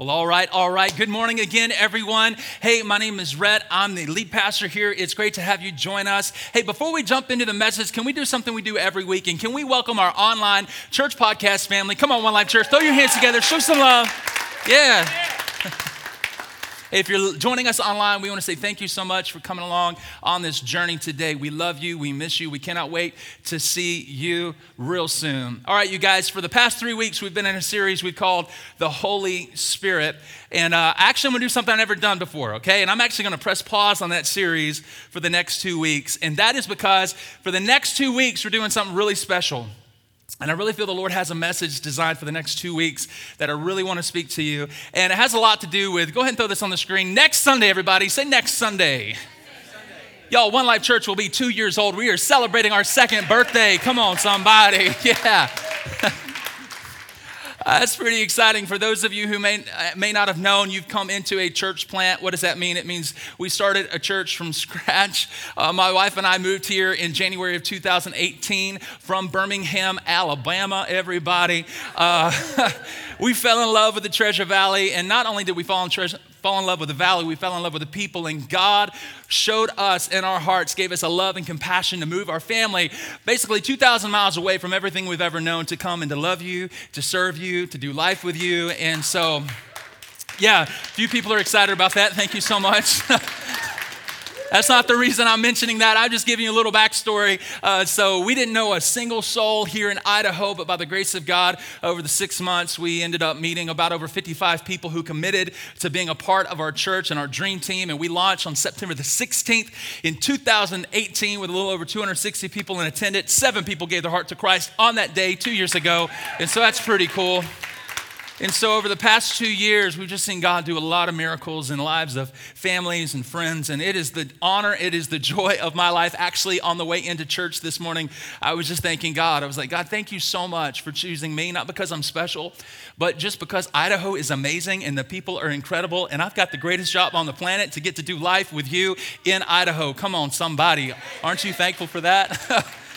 Well, all right, all right. Good morning again, everyone. Hey, my name is Rhett. I'm the lead pastor here. It's great to have you join us. Hey, before we jump into the message, can we do something we do every week? And can we welcome our online church podcast family? Come on, One Life Church, throw your hands together, show some love. Yeah. If you're joining us online, we want to say thank you so much for coming along on this journey today. We love you. We miss you. We cannot wait to see you real soon. All right, you guys, for the past three weeks, we've been in a series we called The Holy Spirit. And uh, actually, I'm going to do something I've never done before, okay? And I'm actually going to press pause on that series for the next two weeks. And that is because for the next two weeks, we're doing something really special. And I really feel the Lord has a message designed for the next two weeks that I really want to speak to you. And it has a lot to do with, go ahead and throw this on the screen. Next Sunday, everybody, say next Sunday. Y'all, One Life Church will be two years old. We are celebrating our second birthday. Come on, somebody. Yeah. Uh, that's pretty exciting. For those of you who may, uh, may not have known, you've come into a church plant. What does that mean? It means we started a church from scratch. Uh, my wife and I moved here in January of 2018 from Birmingham, Alabama, everybody. Uh, we fell in love with the Treasure Valley, and not only did we fall in, treasure, fall in love with the valley, we fell in love with the people, and God showed us in our hearts, gave us a love and compassion to move our family basically 2,000 miles away from everything we've ever known to come and to love you, to serve you, to do life with you. And so, yeah, a few people are excited about that. Thank you so much. That's not the reason I'm mentioning that. I'm just giving you a little backstory. Uh, so, we didn't know a single soul here in Idaho, but by the grace of God, over the six months, we ended up meeting about over 55 people who committed to being a part of our church and our dream team. And we launched on September the 16th in 2018 with a little over 260 people in attendance. Seven people gave their heart to Christ on that day two years ago. And so, that's pretty cool. And so, over the past two years, we've just seen God do a lot of miracles in the lives of families and friends. And it is the honor, it is the joy of my life. Actually, on the way into church this morning, I was just thanking God. I was like, God, thank you so much for choosing me, not because I'm special, but just because Idaho is amazing and the people are incredible. And I've got the greatest job on the planet to get to do life with you in Idaho. Come on, somebody. Aren't you thankful for that?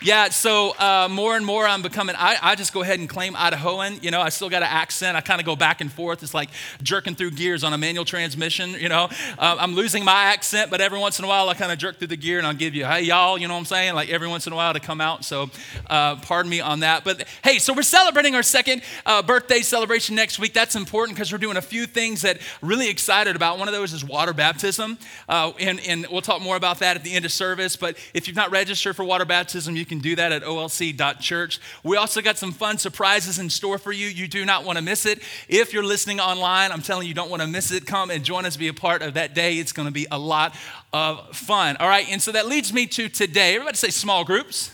Yeah, so uh, more and more I'm becoming, I, I just go ahead and claim Idahoan. You know, I still got an accent. I kind of go back and forth. It's like jerking through gears on a manual transmission. You know, uh, I'm losing my accent, but every once in a while I kind of jerk through the gear and I'll give you, hey, y'all, you know what I'm saying? Like every once in a while to come out. So uh, pardon me on that. But hey, so we're celebrating our second uh, birthday celebration next week. That's important because we're doing a few things that really excited about. One of those is water baptism. Uh, and, and we'll talk more about that at the end of service. But if you've not registered for water baptism, you can do that at olc.church. We also got some fun surprises in store for you. You do not want to miss it. If you're listening online, I'm telling you, you don't want to miss it. Come and join us, be a part of that day. It's going to be a lot of fun. All right, and so that leads me to today. Everybody say small groups.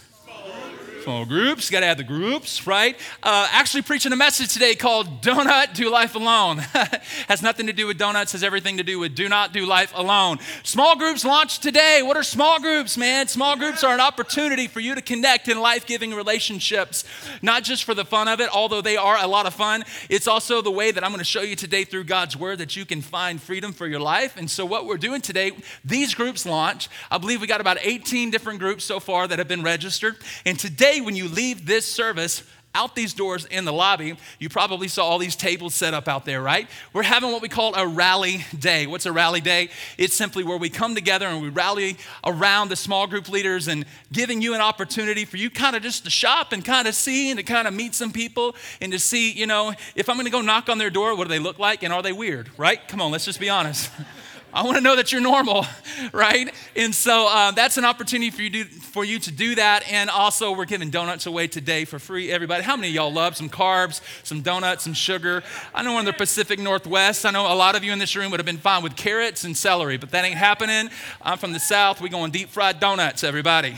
Small groups, got to have the groups, right? Uh, actually, preaching a message today called Donut Do Life Alone. has nothing to do with donuts, has everything to do with do not do life alone. Small groups launched today. What are small groups, man? Small groups are an opportunity for you to connect in life giving relationships, not just for the fun of it, although they are a lot of fun. It's also the way that I'm going to show you today through God's word that you can find freedom for your life. And so, what we're doing today, these groups launch. I believe we got about 18 different groups so far that have been registered. And today, today, when you leave this service, out these doors in the lobby, you probably saw all these tables set up out there, right? We're having what we call a rally day. What's a rally day? It's simply where we come together and we rally around the small group leaders and giving you an opportunity for you kind of just to shop and kind of see and to kind of meet some people and to see, you know, if I'm going to go knock on their door, what do they look like and are they weird, right? Come on, let's just be honest. I want to know that you're normal, right? And so uh, that's an opportunity for you, to, for you to do that. And also, we're giving donuts away today for free, everybody. How many of y'all love some carbs, some donuts, some sugar? I know we're in the Pacific Northwest. I know a lot of you in this room would have been fine with carrots and celery, but that ain't happening. I'm from the South. We going deep fried donuts, everybody.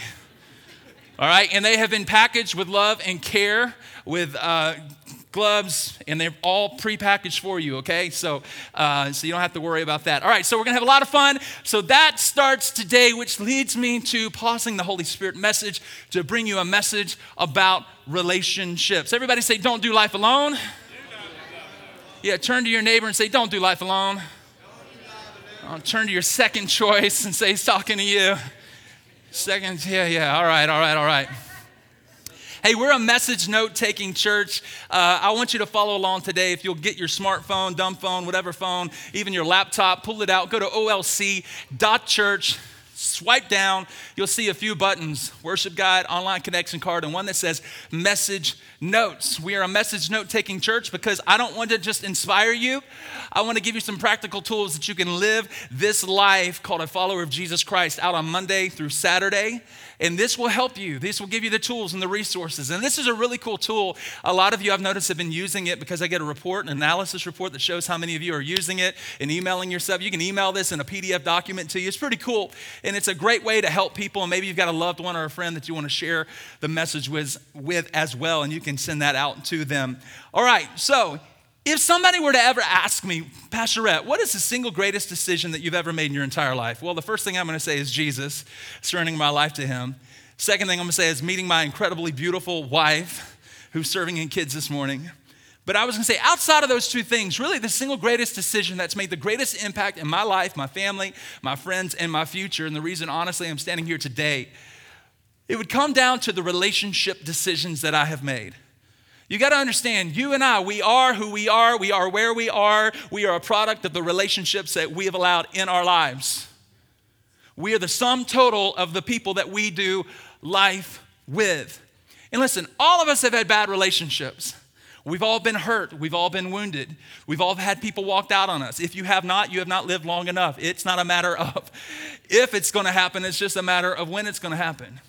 All right, and they have been packaged with love and care, with uh, gloves, and they're all prepackaged for you, okay? So, uh, so you don't have to worry about that. All right, so we're gonna have a lot of fun. So that starts today, which leads me to pausing the Holy Spirit message to bring you a message about relationships. Everybody say, Don't do life alone. Yeah, turn to your neighbor and say, Don't do life alone. I'll turn to your second choice and say, He's talking to you. Second, yeah, yeah, all right, all right, all right. Hey, we're a message note taking church. Uh, I want you to follow along today. If you'll get your smartphone, dumb phone, whatever phone, even your laptop, pull it out, go to olc.church swipe down, you'll see a few buttons worship guide, online connection card, and one that says message notes. We are a message note taking church because I don't want to just inspire you. I want to give you some practical tools that you can live this life called a follower of Jesus Christ out on Monday through Saturday. And this will help you. This will give you the tools and the resources. And this is a really cool tool. A lot of you I've noticed have been using it because I get a report, an analysis report that shows how many of you are using it and emailing yourself. You can email this in a PDF document to you. It's pretty cool. And it's a great way to help people. And maybe you've got a loved one or a friend that you want to share the message with, with as well. And you can send that out to them. All right, so if somebody were to ever ask me, Pastor Rhett, what is the single greatest decision that you've ever made in your entire life? Well, the first thing I'm going to say is Jesus, surrendering my life to Him. Second thing I'm going to say is meeting my incredibly beautiful wife who's serving in kids this morning. But I was going to say, outside of those two things, really the single greatest decision that's made the greatest impact in my life, my family, my friends, and my future, and the reason, honestly, I'm standing here today, it would come down to the relationship decisions that I have made. You got to understand, you and I, we are who we are, we are where we are, we are a product of the relationships that we have allowed in our lives. We are the sum total of the people that we do life with. And listen, all of us have had bad relationships. We've all been hurt. We've all been wounded. We've all had people walked out on us. If you have not, you have not lived long enough. It's not a matter of if it's going to happen, it's just a matter of when it's going to happen.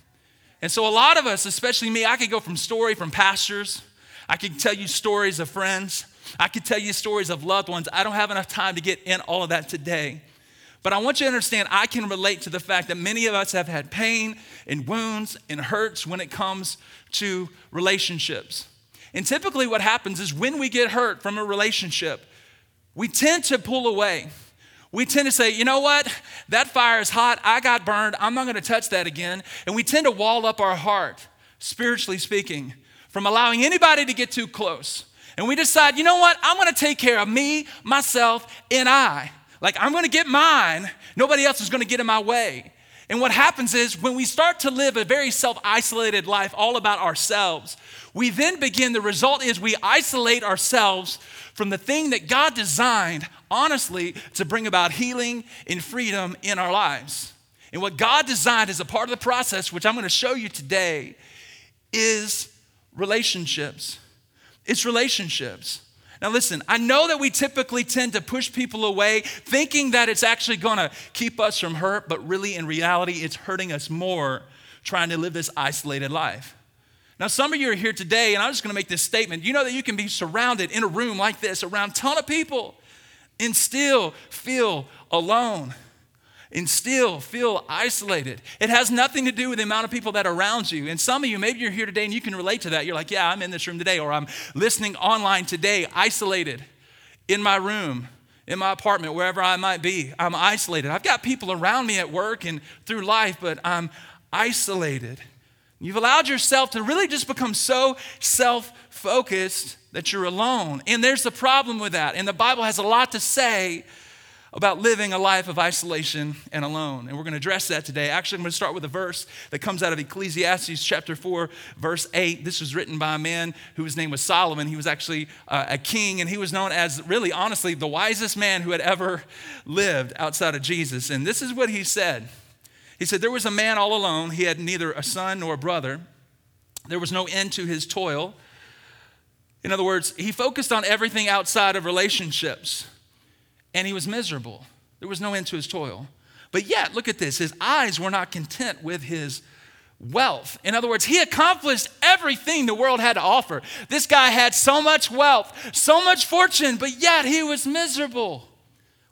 And so, a lot of us, especially me, I could go from story from pastors I can tell you stories of friends. I can tell you stories of loved ones. I don't have enough time to get in all of that today. But I want you to understand, I can relate to the fact that many of us have had pain and wounds and hurts when it comes to relationships. And typically, what happens is when we get hurt from a relationship, we tend to pull away. We tend to say, you know what? That fire is hot. I got burned. I'm not going to touch that again. And we tend to wall up our heart, spiritually speaking from allowing anybody to get too close. And we decide, you know what? I'm gonna take care of me, myself, and I. Like, I'm gonna get mine. Nobody else is gonna get in my way. And what happens is when we start to live a very self isolated life, all about ourselves, we then begin, the result is we isolate ourselves from the thing that God designed, honestly, to bring about healing and freedom in our lives. And what God designed as a part of the process, which I'm gonna show you today, is relationships. It's relationships. Now, listen, I know that we typically tend to push people away thinking that it's actually gonna keep us from hurt, but really, in reality, it's hurting us more trying to live this isolated life. Now, some of you are here today, and I'm just gonna make this statement. You know that you can be surrounded in a room like this around a ton of people and still feel alone and still feel isolated. It has nothing to do with the amount of people that are around you. And some of you, maybe you're here today and you can relate to that. You're like, yeah, I'm in this room today, or I'm listening online today, isolated in my room, in my apartment, wherever I might be. I'm isolated. I've got people around me at work and through life, but I'm isolated. You've allowed yourself to really just become so self focused that you're alone. And there's a problem with that. And the Bible has a lot to say about living a life of isolation and alone. And we're going to address that today. Actually, I'm going to start with a verse that comes out of Ecclesiastes chapter 4, verse 8. This was written by a man whose name was Solomon. He was actually uh, a king, and he was known as, really, honestly, the wisest man who had ever lived outside of Jesus. And this is what he said He said, There was a man all alone. He had neither a son nor a brother, there was no end to his toil. In other words, he focused on everything outside of relationships and he was miserable. There was no end to his toil. But yet, look at this his eyes were not content with his wealth. In other words, he accomplished everything the world had to offer. This guy had so much wealth, so much fortune, but yet he was miserable.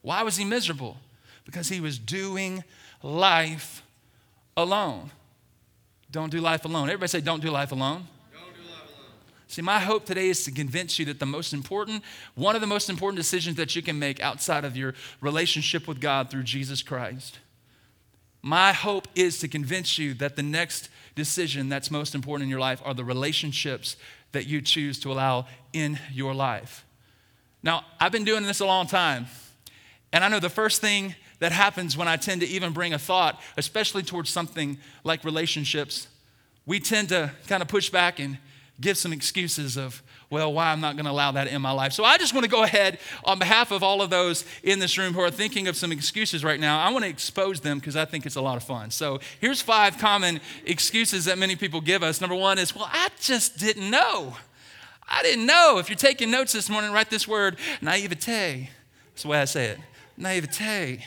Why was he miserable? Because he was doing life alone. Don't do life alone. Everybody say, don't do life alone. See, my hope today is to convince you that the most important, one of the most important decisions that you can make outside of your relationship with God through Jesus Christ. My hope is to convince you that the next decision that's most important in your life are the relationships that you choose to allow in your life. Now, I've been doing this a long time, and I know the first thing that happens when I tend to even bring a thought, especially towards something like relationships, we tend to kind of push back and give some excuses of, well, why I'm not going to allow that in my life. So I just want to go ahead on behalf of all of those in this room who are thinking of some excuses right now. I want to expose them because I think it's a lot of fun. So here's five common excuses that many people give us. Number one is, well, I just didn't know. I didn't know. If you're taking notes this morning, write this word naivete. That's the way I say it naivete.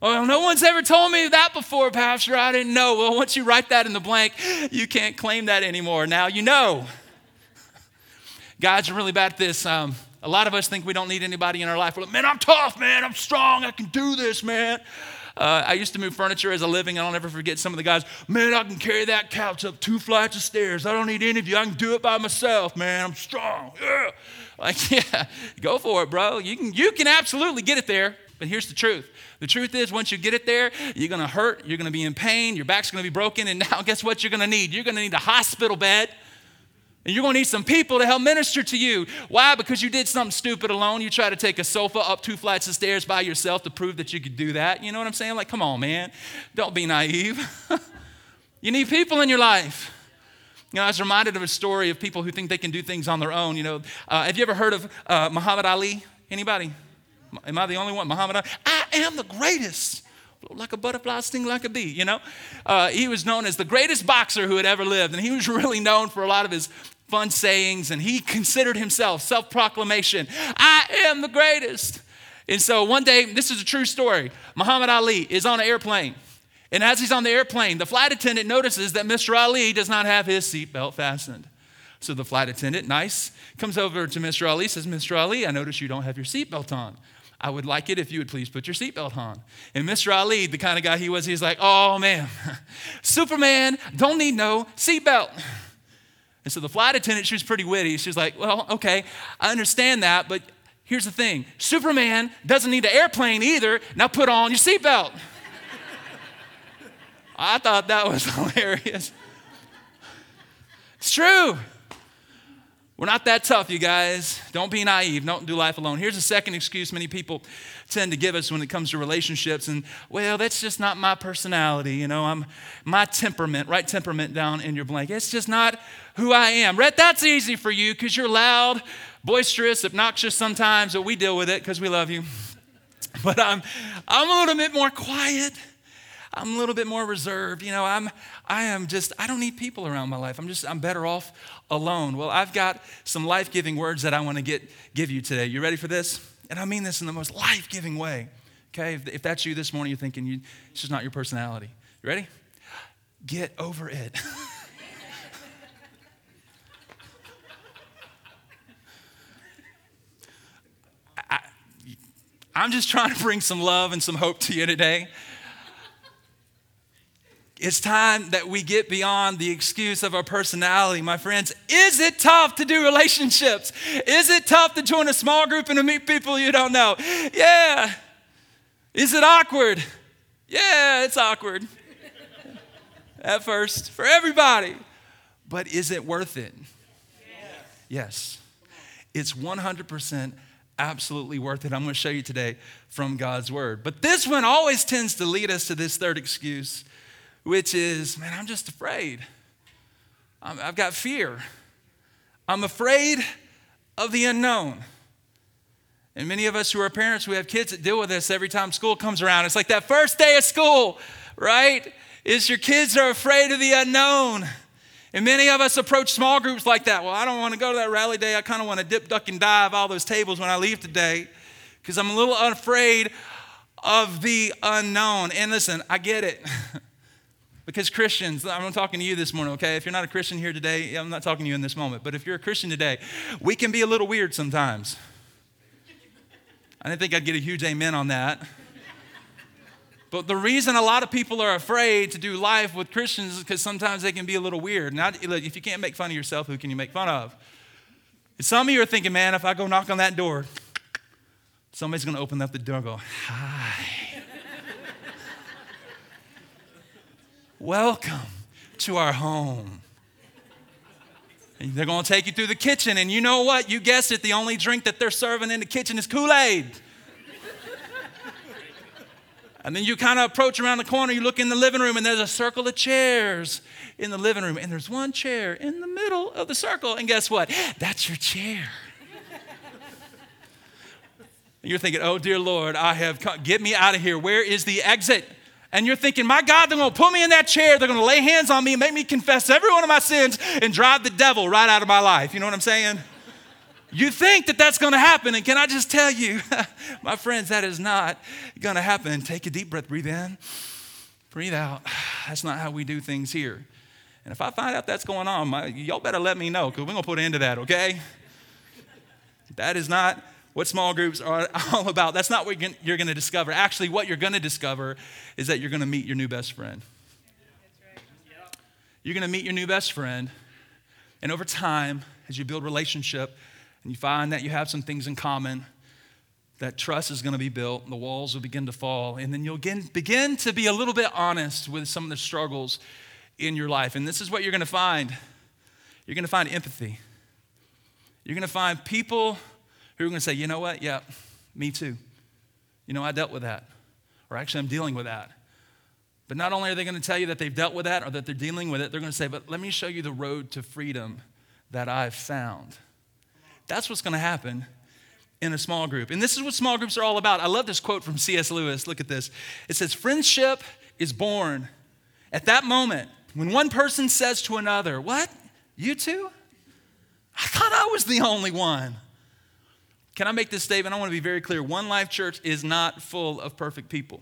Well, no one's ever told me that before, Pastor. I didn't know. Well, once you write that in the blank, you can't claim that anymore. Now you know. Guys are really bad at this. Um, a lot of us think we don't need anybody in our life. We're like, man, I'm tough, man. I'm strong. I can do this, man. Uh, I used to move furniture as a living. And I'll never forget some of the guys. Man, I can carry that couch up two flights of stairs. I don't need any of you. I can do it by myself, man. I'm strong. Yeah. Like, yeah, go for it, bro. You can, you can absolutely get it there. But here's the truth. The truth is, once you get it there, you're gonna hurt, you're gonna be in pain, your back's gonna be broken, and now guess what you're gonna need? You're gonna need a hospital bed. And you're going to need some people to help minister to you. Why? Because you did something stupid alone. You try to take a sofa up two flights of stairs by yourself to prove that you could do that. You know what I'm saying? Like, come on, man. Don't be naive. you need people in your life. You know, I was reminded of a story of people who think they can do things on their own. You know, uh, have you ever heard of uh, Muhammad Ali? Anybody? Am I the only one? Muhammad Ali? I am the greatest like a butterfly, sting like a bee, you know? Uh, he was known as the greatest boxer who had ever lived, and he was really known for a lot of his fun sayings, and he considered himself self proclamation I am the greatest. And so one day, this is a true story Muhammad Ali is on an airplane. And as he's on the airplane, the flight attendant notices that Mr. Ali does not have his seatbelt fastened. So the flight attendant, nice, comes over to Mr. Ali, says, Mr. Ali, I notice you don't have your seatbelt on. I would like it if you would please put your seatbelt on. And Mr. Ali, the kind of guy he was, he's like, oh man, Superman don't need no seatbelt. And so the flight attendant, she was pretty witty. She was like, well, okay, I understand that, but here's the thing Superman doesn't need an airplane either. Now put on your seatbelt. I thought that was hilarious. It's true. We're not that tough, you guys. Don't be naive. Don't do life alone. Here's a second excuse many people tend to give us when it comes to relationships. And, well, that's just not my personality. You know, I'm my temperament. Write temperament down in your blank. It's just not who I am. Rhett, that's easy for you because you're loud, boisterous, obnoxious sometimes, but we deal with it because we love you. But I'm, I'm a little bit more quiet. I'm a little bit more reserved. You know, I'm, I am just, I don't need people around my life. I'm just, I'm better off alone. Well, I've got some life giving words that I want to get, give you today. You ready for this? And I mean this in the most life giving way. Okay, if, if, that's you this morning, you're thinking you, it's just not your personality. You ready? Get over it. I, I'm just trying to bring some love and some hope to you today. It's time that we get beyond the excuse of our personality, my friends. Is it tough to do relationships? Is it tough to join a small group and to meet people you don't know? Yeah. Is it awkward? Yeah, it's awkward at first for everybody. But is it worth it? Yes. It's 100% absolutely worth it. I'm going to show you today from God's word. But this one always tends to lead us to this third excuse which is, man, I'm just afraid. i have got fear. I'm afraid of the unknown. And many of us who are parents, we have kids that deal with this every time school comes around. It's like that first day of school, right? Is your kids are afraid of the unknown. And many of us approach small groups like that. Well, I don't want to go to that rally day. I kind of want to dip, duck, and dive all those tables when I leave today because I'm a little afraid of the unknown. And listen, I get it. Because Christians, I'm talking to you this morning, okay? If you're not a Christian here today, I'm not talking to you in this moment, but if you're a Christian today, we can be a little weird sometimes. I didn't think I'd get a huge amen on that. But the reason a lot of people are afraid to do life with Christians is because sometimes they can be a little weird. Now, if you can't make fun of yourself, who can you make fun of? Some of you are thinking, man, if I go knock on that door, somebody's going to open up the door and go, hi. Welcome to our home. And they're going to take you through the kitchen, and you know what? You guessed it, the only drink that they're serving in the kitchen is Kool Aid. and then you kind of approach around the corner, you look in the living room, and there's a circle of chairs in the living room, and there's one chair in the middle of the circle, and guess what? That's your chair. You're thinking, oh, dear Lord, I have come, get me out of here. Where is the exit? And you're thinking, my God, they're to put me in that chair. They're to lay hands on me and make me confess every one of my sins and drive the devil right out of my life. You know what I'm saying? You think that that's to happen. And can I just tell you, my friends, that is not to happen. Take a deep breath, breathe in, breathe out. That's not how we do things here. And if I find out that's going on, my, y'all better let me know because we're to put an end to that, okay? That is not what small groups are all about. That's not what you're going to discover. Actually, what you're going to discover is that you're going to meet your new best friend. You're going to meet your new best friend, and over time, as you build relationship and you find that you have some things in common, that trust is going to be built, and the walls will begin to fall, and then you'll begin, begin to be a little bit honest with some of the struggles in your life. And this is what you're going to find you're going to find empathy. You're going to find people who are going to say, you know what? Yeah, me too. You know, I dealt with that. Or actually, I'm dealing with that. But not only are they going to tell you that they've dealt with that or that they're dealing with it, they're going to say, but let me show you the road to freedom that I've found. That's what's going to happen in a small group. And this is what small groups are all about. I love this quote from C.S. Lewis. Look at this. It says, Friendship is born at that moment when one person says to another, What? You too? I thought I was the only one. Can I make this statement? I want to be very clear. One Life Church is not full of perfect people.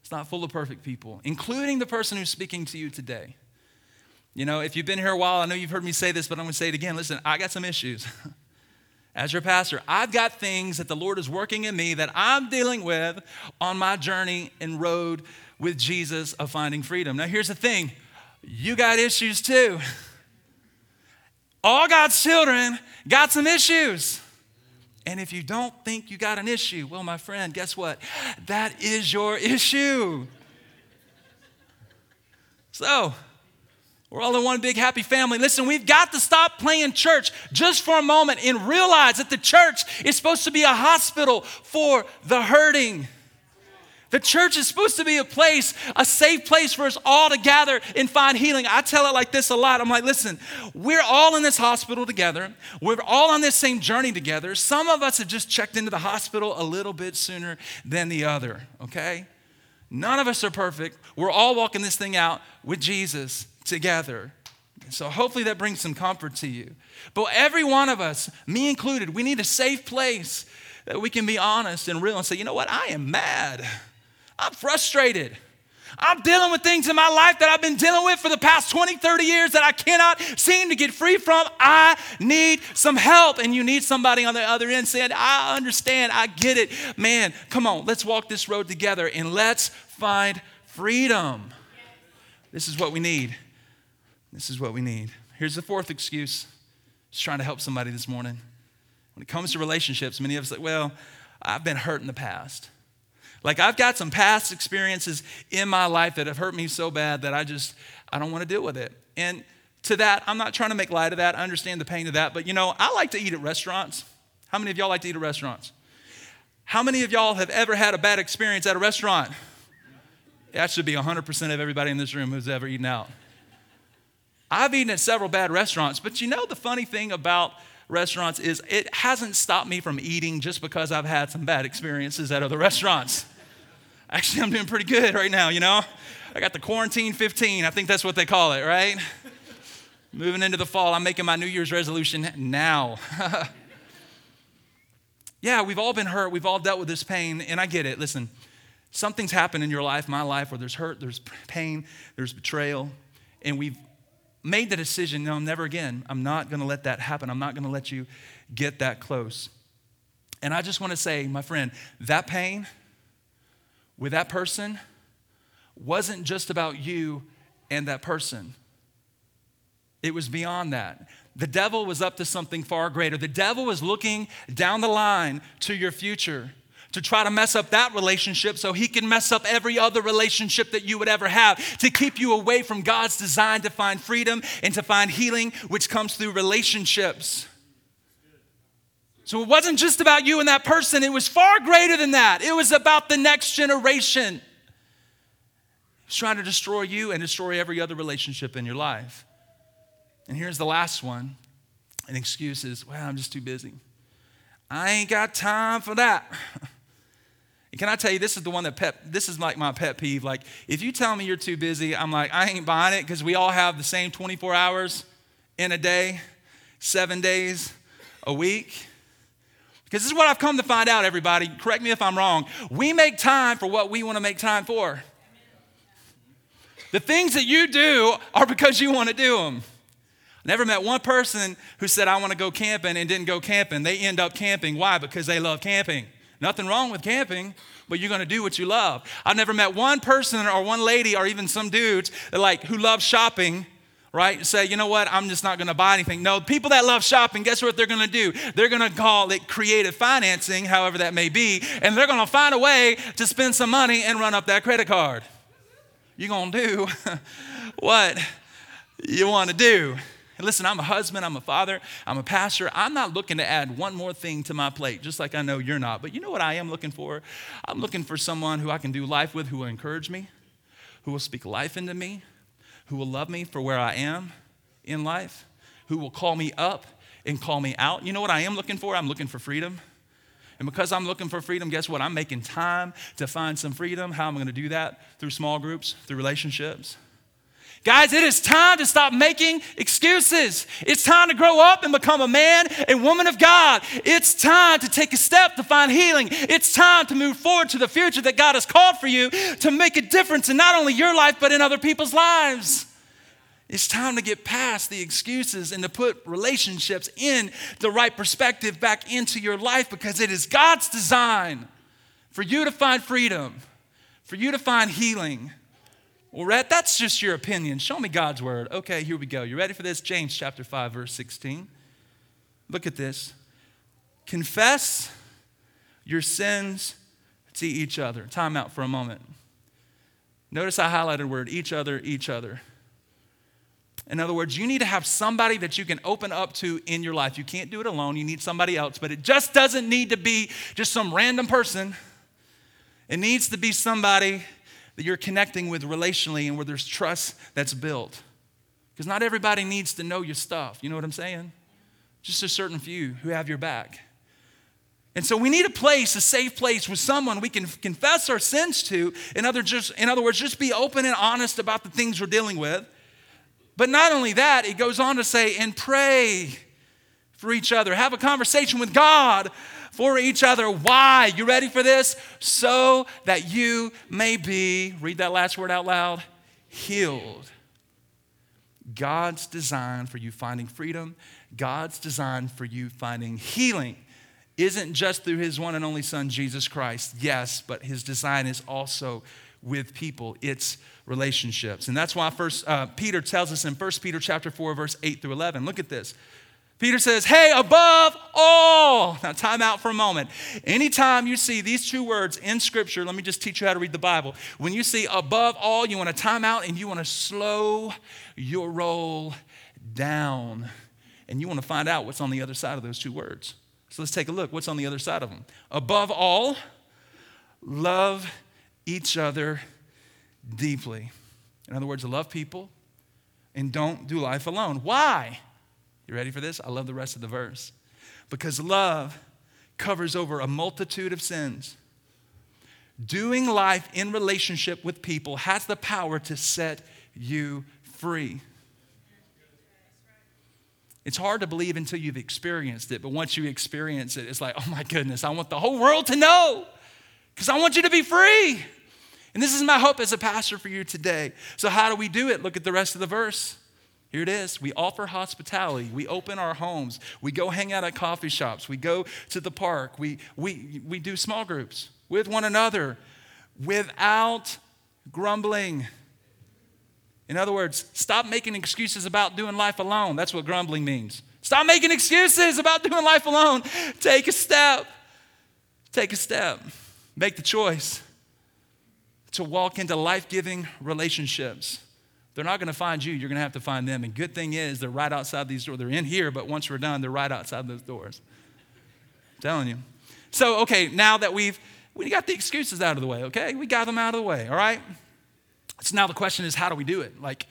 It's not full of perfect people, including the person who's speaking to you today. You know, if you've been here a while, I know you've heard me say this, but I'm going to say it again. Listen, I got some issues. As your pastor, I've got things that the Lord is working in me that I'm dealing with on my journey and road with Jesus of finding freedom. Now, here's the thing you got issues too. All God's children got some issues. And if you don't think you got an issue, well, my friend, guess what? That is your issue. So, we're all in one big happy family. Listen, we've got to stop playing church just for a moment and realize that the church is supposed to be a hospital for the hurting. The church is supposed to be a place, a safe place for us all to gather and find healing. I tell it like this a lot. I'm like, listen, we're all in this hospital together. We're all on this same journey together. Some of us have just checked into the hospital a little bit sooner than the other, okay? None of us are perfect. We're all walking this thing out with Jesus together. So hopefully that brings some comfort to you. But every one of us, me included, we need a safe place that we can be honest and real and say, you know what, I am mad. I'm frustrated. I'm dealing with things in my life that I've been dealing with for the past 20, 30 years that I cannot seem to get free from. I need some help. And you need somebody on the other end saying, I understand, I get it. Man, come on, let's walk this road together and let's find freedom. This is what we need. This is what we need. Here's the fourth excuse. Just trying to help somebody this morning. When it comes to relationships, many of us say, well, I've been hurt in the past. Like I've got some past experiences in my life that have hurt me so bad that I just I don't want to deal with it. And to that, I'm not trying to make light of that. I understand the pain of that, but you know, I like to eat at restaurants. How many of y'all like to eat at restaurants? How many of y'all have ever had a bad experience at a restaurant? That should be 100% of everybody in this room who's ever eaten out. I've eaten at several bad restaurants, but you know the funny thing about restaurants is it hasn't stopped me from eating just because I've had some bad experiences at other restaurants. Actually, I'm doing pretty good right now, you know? I got the quarantine 15, I think that's what they call it, right? Moving into the fall, I'm making my New Year's resolution now. yeah, we've all been hurt, we've all dealt with this pain, and I get it. Listen, something's happened in your life, my life, where there's hurt, there's pain, there's betrayal, and we've made the decision no, never again. I'm not going to let that happen. I'm not going to let you get that close. And I just want to say, my friend, that pain, with that person wasn't just about you and that person. It was beyond that. The devil was up to something far greater. The devil was looking down the line to your future to try to mess up that relationship so he can mess up every other relationship that you would ever have, to keep you away from God's design to find freedom and to find healing, which comes through relationships. So it wasn't just about you and that person, it was far greater than that. It was about the next generation. He's trying to destroy you and destroy every other relationship in your life. And here's the last one an excuse is, well, I'm just too busy. I ain't got time for that. And can I tell you, this is the one that pet, this is like my pet peeve. Like, if you tell me you're too busy, I'm like, I ain't buying it because we all have the same 24 hours in a day, seven days a week. Because this is what I've come to find out, everybody. Correct me if I'm wrong. We make time for what we want to make time for. The things that you do are because you want to do them. I never met one person who said, I want to go camping and didn't go camping. They end up camping. Why? Because they love camping. Nothing wrong with camping, but you're going to do what you love. I've never met one person or one lady or even some dudes that like who love shopping right? Say, you know what, I'm just not gonna buy anything. No, people that love shopping, guess what they're gonna do? They're gonna call it creative financing, however that may be, and they're gonna find a way to spend some money and run up that credit card. You're gonna do what you wanna do. Listen, I'm a husband, I'm a father, I'm a pastor. I'm not looking to add one more thing to my plate, just like I know you're not. But you know what I am looking for? I'm looking for someone who I can do life with, who will encourage me, who will speak life into me, who will love me for where I am in life, who will call me up and call me out. You know what I am looking for? I'm looking for freedom. And because I'm looking for freedom, guess what? I'm making time to find some freedom. How am I going to do that? Through small groups, through relationships. Guys, it is time to stop making excuses. It's time to grow up and become a man and woman of God. It's time to take a step to find healing. It's time to move forward to the future that God has called for you to make a difference in not only your life, but in other people's lives. It's time to get past the excuses and to put relationships in the right perspective back into your life because it is God's design for you to find freedom, for you to find healing well, Rhett, that's just your opinion. Show me God's word. Okay, here we go. You ready for this? James chapter 5, verse 16. Look at this. Confess your sins to each other. Time out for a moment. Notice I highlighted word each other, each other. In other words, you need to have somebody that you can open up to in your life. You can't do it alone, you need somebody else, but it just doesn't need to be just some random person. It needs to be somebody that you're connecting with relationally and where there's trust that's built. Because not everybody needs to know your stuff. You know what I'm saying? Just a certain few who have your back. And so we need a place, a safe place with someone we can confess our sins to. In other, just, in other words, just be open and honest about the things we're dealing with. But not only that, it goes on to say, and pray for each other. Have a conversation with God for each other. Why? You ready for this? So that you may be, read that last word out loud, healed. God's design for you finding freedom, God's design for you finding healing isn't just through his one and only son Jesus Christ. Yes, but his design is also with people. It's relationships. And that's why first uh, Peter tells us in 1 Peter chapter 4 verse 8 through 11. Look at this. Peter says, Hey, above all. Now, time out for a moment. Anytime you see these two words in Scripture, let me just teach you how to read the Bible. When you see above all, you want to time out and you want to slow your roll down. And you want to find out what's on the other side of those two words. So let's take a look. What's on the other side of them? Above all, love each other deeply. In other words, love people and don't do life alone. Why? You ready for this? I love the rest of the verse. Because love covers over a multitude of sins. Doing life in relationship with people has the power to set you free. It's hard to believe until you've experienced it, but once you experience it, it's like, oh my goodness, I want the whole world to know because I want you to be free. And this is my hope as a pastor for you today. So, how do we do it? Look at the rest of the verse. Here it is. We offer hospitality. We open our homes. We go hang out at coffee shops. We go to the park. We, we, we do small groups with one another without grumbling. In other words, stop making excuses about doing life alone. That's what grumbling means. Stop making excuses about doing life alone. Take a step. Take a step. Make the choice to walk into life giving relationships. They're not going to find you, you're going to have to find them. And good thing is, they're right outside these doors. They're in here, but once we're done, they're right outside those doors. I'm telling you. So, okay, now that we've we got the excuses out of the way, okay? We got them out of the way, all right? So now the question is, how do we do it? Like,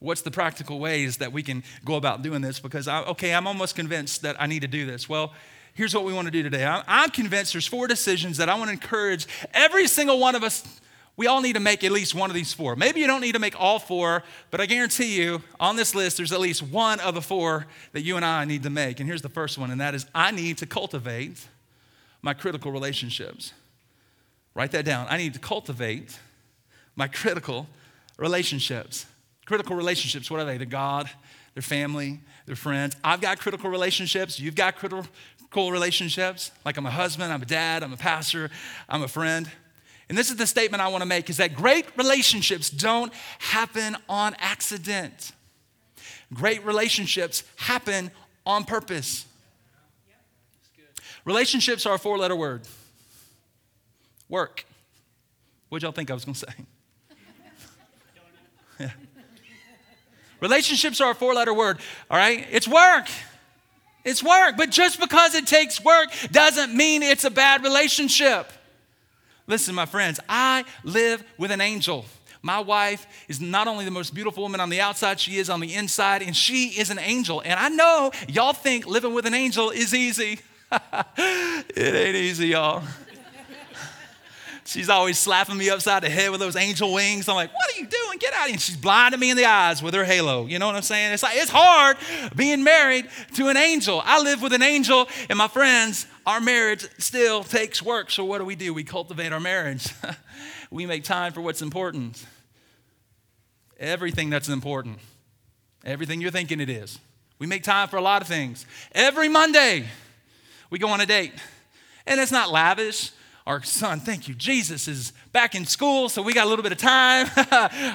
what's the practical ways that we can go about doing this? Because, I, okay, I'm almost convinced that I need to do this. Well, here's what we want to do today. I'm convinced there's four decisions that I want to encourage every single one of us we all need to make at least one of these four. Maybe you don't need to make all four, but I guarantee you on this list, there's at least one of the four that you and I need to make. And here's the first one, and that is I need to cultivate my critical relationships. Write that down. I need to cultivate my critical relationships. Critical relationships, what are they? To God, their family, their friends. I've got critical relationships. You've got critical relationships. Like I'm a husband, I'm a dad, I'm a pastor, I'm a friend. And this is the statement I want to make is that great relationships don't happen on accident. Great relationships happen on purpose. Relationships are a four letter word work. What'd y'all think I was going to say? yeah. Relationships are a four letter word, all right? It's work. It's work. But just because it takes work doesn't mean it's a bad relationship. Listen, my friends, I live with an angel. My wife is not only the most beautiful woman on the outside, she is on the inside, and she is an angel. And I know y'all think living with an angel is easy. it ain't easy, y'all. She's always slapping me upside the head with those angel wings. I'm like, what are you doing? Get out of here. And she's blinding me in the eyes with her halo. You know what I'm saying? It's like, it's hard being married to an angel. I live with an angel, and my friends, our marriage still takes work. So what do we do? We cultivate our marriage. we make time for what's important. Everything that's important. Everything you're thinking it is. We make time for a lot of things. Every Monday, we go on a date. And it's not lavish our son, thank you, Jesus, is back in school, so we got a little bit of time.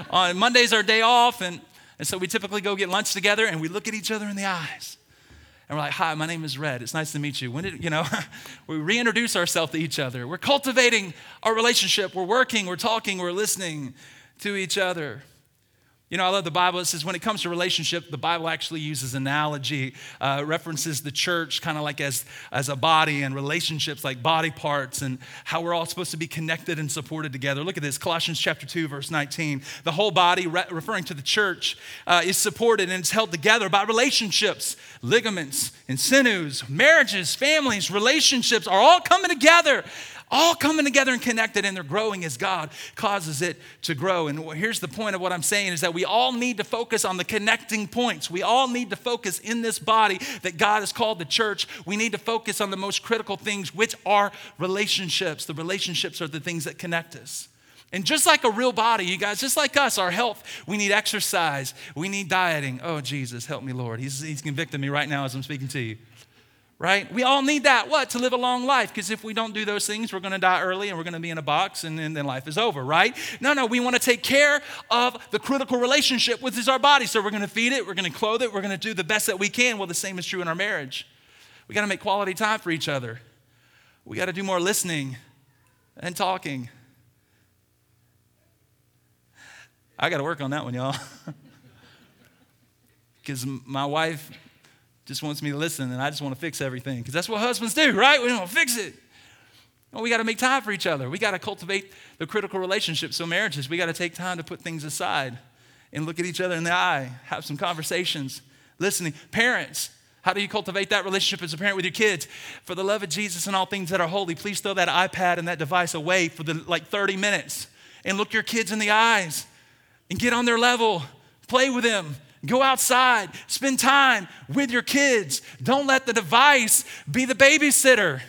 On Monday's our day off, and, and so we typically go get lunch together and we look at each other in the eyes. And we're like, hi, my name is Rhett. It's nice to meet you. When did, you know, we reintroduce ourselves to each other. We're cultivating our relationship. We're working, we're talking, we're listening to each other. You know, I love the Bible. It says when it comes to relationship, the Bible actually uses analogy, uh, references the church kind of like as, as a body and relationships like body parts and how we're all supposed to be connected and supported together. Look at this Colossians chapter 2, verse 19. The whole body, re- referring to the church, uh, is supported and is held together by relationships, ligaments, and sinews, marriages, families, relationships are all coming together all coming together and connected and they're growing as God causes it to grow. And here's the point of what I'm saying is that we all need to focus on the connecting points. We all need to focus in this body that God has called the church. We need to focus on the most critical things, which are relationships. The relationships are the things that connect us. And just like a real body, you guys, just like us, our health, we need exercise, we need dieting. Oh, Jesus, help me, Lord. He's, he's convicting me right now as I'm speaking to you right? We all need that. What? To live a long life. Because if we don't do those things, we're going to die early and we're going to be in a box and, and then life is over, right? No, no, we want to take care of the critical relationship which is our body. So we're going to feed it, we're going to clothe it, we're going to do the best that we can. Well, the same is true in our marriage. We got to make quality time for each other. We got to do more listening and talking. I got to work on that one, y'all. Because my wife just wants me to listen and I just want to fix everything because that's what husbands do, right? We don't fix it. Well, we got to make time for each other. We got to cultivate the critical relationships. So, marriages, we got to take time to put things aside and look at each other in the eye, have some conversations, listening. Parents, how do you cultivate that relationship as a parent with your kids? For the love of Jesus and all things that are holy, please throw that iPad and that device away for the like 30 minutes and look your kids in the eyes and get on their level. Play with them. Go outside, spend time with your kids. Don't let the device be the babysitter.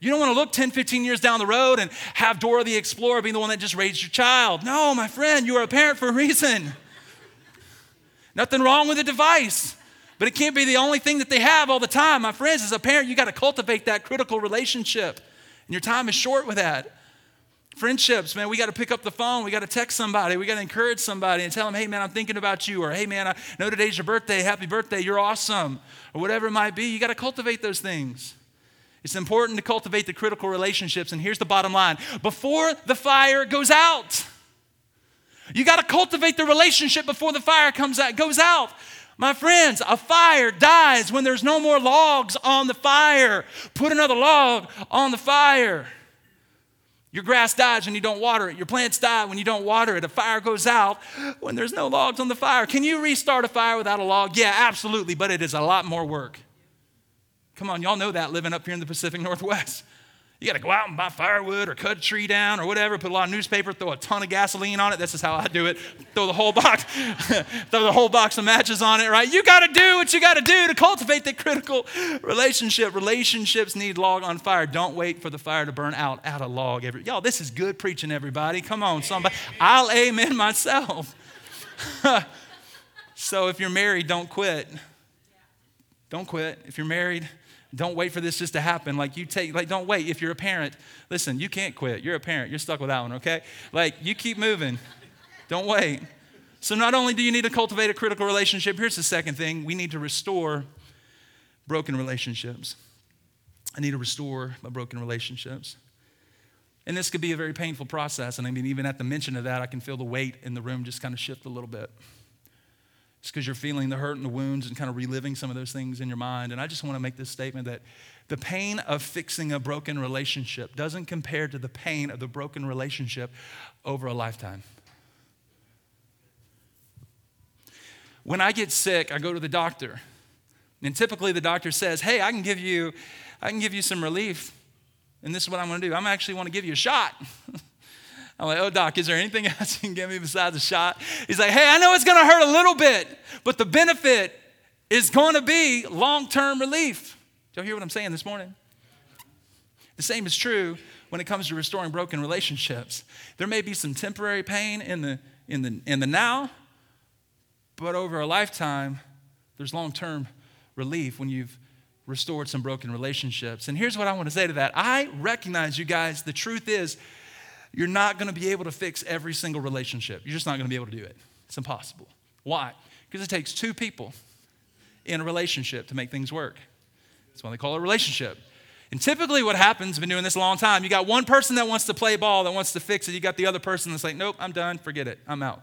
You don't want to look 10, 15 years down the road and have Dora the Explorer being the one that just raised your child. No, my friend, you are a parent for a reason. Nothing wrong with the device, but it can't be the only thing that they have all the time. My friends, as a parent, you got to cultivate that critical relationship, and your time is short with that. Friendships, man, we got to pick up the phone. We got to text somebody. We got to encourage somebody and tell them, hey, man, I'm thinking about you. Or, hey, man, I know today's your birthday. Happy birthday. You're awesome. Or whatever it might be. You got to cultivate those things. It's important to cultivate the critical relationships. And here's the bottom line before the fire goes out, you got to cultivate the relationship before the fire comes out, goes out. My friends, a fire dies when there's no more logs on the fire. Put another log on the fire. Your grass dies when you don't water it. Your plants die when you don't water it. A fire goes out when there's no logs on the fire. Can you restart a fire without a log? Yeah, absolutely, but it is a lot more work. Come on, y'all know that living up here in the Pacific Northwest. You got to go out and buy firewood or cut a tree down or whatever, put a lot of newspaper, throw a ton of gasoline on it. This is how I do it. Throw the whole box, throw the whole box of matches on it, right? You got to do what you got to do to cultivate the critical relationship. Relationships need log on fire. Don't wait for the fire to burn out. Add a log every. Y'all, this is good preaching, everybody. Come on, somebody. I'll amen myself. so if you're married, don't quit. Don't quit. If you're married, don't wait for this just to happen. Like you take, like don't wait. If you're a parent, listen, you can't quit. You're a parent. You're stuck with that one, okay? Like you keep moving. Don't wait. So not only do you need to cultivate a critical relationship, here's the second thing. We need to restore broken relationships. I need to restore my broken relationships. And this could be a very painful process. And I mean, even at the mention of that, I can feel the weight in the room just kind of shift a little bit. It's because you're feeling the hurt and the wounds and kind of reliving some of those things in your mind. And I just want to make this statement that the pain of fixing a broken relationship doesn't compare to the pain of the broken relationship over a lifetime. When I get sick, I go to the doctor. And typically the doctor says, "Hey, I can give you I can give you some relief. And this is what I'm going to do. I'm actually want to give you a shot." I'm like, oh, doc, is there anything else you can give me besides a shot? He's like, hey, I know it's going to hurt a little bit, but the benefit is going to be long term relief. Do you hear what I'm saying this morning? The same is true when it comes to restoring broken relationships. There may be some temporary pain in the, in the, in the now, but over a lifetime, there's long term relief when you've restored some broken relationships. And here's what I want to say to that I recognize, you guys, the truth is, you're not going to be able to fix every single relationship. You're just not going to be able to do it. It's impossible. Why? Because it takes two people in a relationship to make things work. That's why they call it a relationship. And typically, what happens, been doing this a long time, you got one person that wants to play ball, that wants to fix it. You got the other person that's like, nope, I'm done, forget it, I'm out.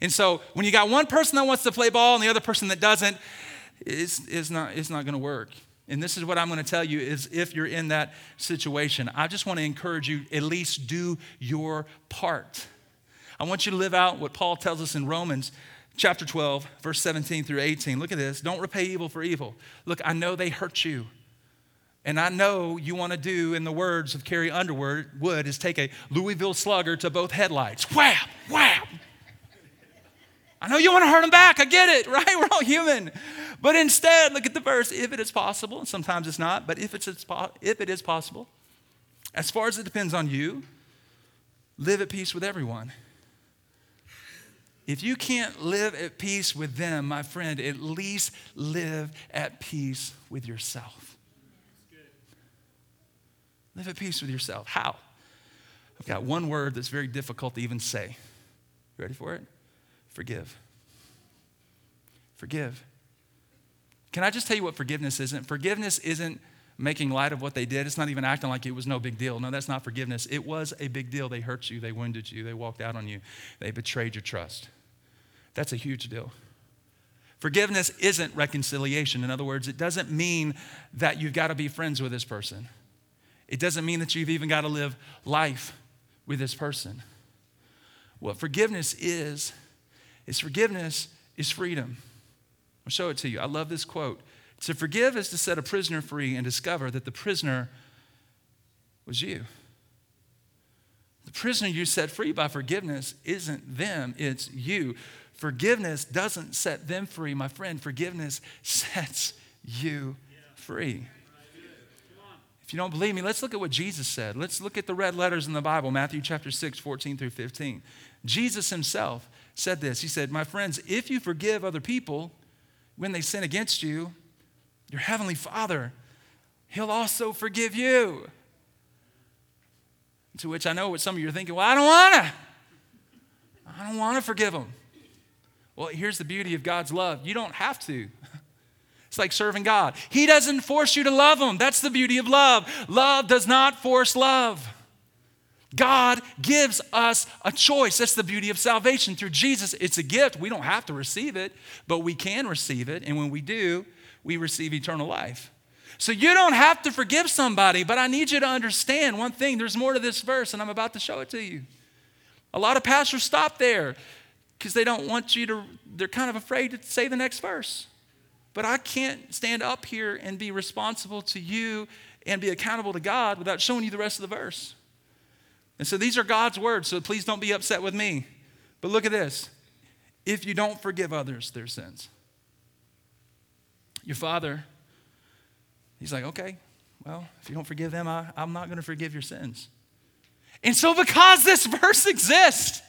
And so, when you got one person that wants to play ball and the other person that doesn't, it's, it's not, it's not going to work. And this is what I'm going to tell you is if you're in that situation, I just want to encourage you at least do your part. I want you to live out what Paul tells us in Romans chapter 12, verse 17 through 18. Look at this. Don't repay evil for evil. Look, I know they hurt you. And I know you want to do, in the words of Carrie Underwood, is take a Louisville slugger to both headlights. Whap, whap. I know you want to hurt them back. I get it, right? We're all human. But instead, look at the verse. If it is possible, and sometimes it's not, but if, it's, if it is possible, as far as it depends on you, live at peace with everyone. If you can't live at peace with them, my friend, at least live at peace with yourself. Live at peace with yourself. How? I've got one word that's very difficult to even say. You ready for it? Forgive. Forgive. Can I just tell you what forgiveness isn't? Forgiveness isn't making light of what they did. It's not even acting like it was no big deal. No, that's not forgiveness. It was a big deal. They hurt you, they wounded you, they walked out on you, they betrayed your trust. That's a huge deal. Forgiveness isn't reconciliation. In other words, it doesn't mean that you've got to be friends with this person. It doesn't mean that you've even got to live life with this person. What forgiveness is, is forgiveness is freedom. I'll show it to you. I love this quote. To forgive is to set a prisoner free and discover that the prisoner was you. The prisoner you set free by forgiveness isn't them, it's you. Forgiveness doesn't set them free, my friend. Forgiveness sets you free. If you don't believe me, let's look at what Jesus said. Let's look at the red letters in the Bible, Matthew chapter 6, 14 through 15. Jesus himself said this He said, My friends, if you forgive other people, when they sin against you, your heavenly Father, He'll also forgive you. To which I know what some of you are thinking, well, I don't want to. I don't want to forgive them. Well, here's the beauty of God's love you don't have to. It's like serving God. He doesn't force you to love Him. That's the beauty of love. Love does not force love. God gives us a choice. That's the beauty of salvation. Through Jesus, it's a gift. We don't have to receive it, but we can receive it. And when we do, we receive eternal life. So you don't have to forgive somebody, but I need you to understand one thing. There's more to this verse, and I'm about to show it to you. A lot of pastors stop there because they don't want you to, they're kind of afraid to say the next verse. But I can't stand up here and be responsible to you and be accountable to God without showing you the rest of the verse. And so these are God's words, so please don't be upset with me. But look at this if you don't forgive others their sins, your father, he's like, okay, well, if you don't forgive them, I, I'm not going to forgive your sins. And so, because this verse exists,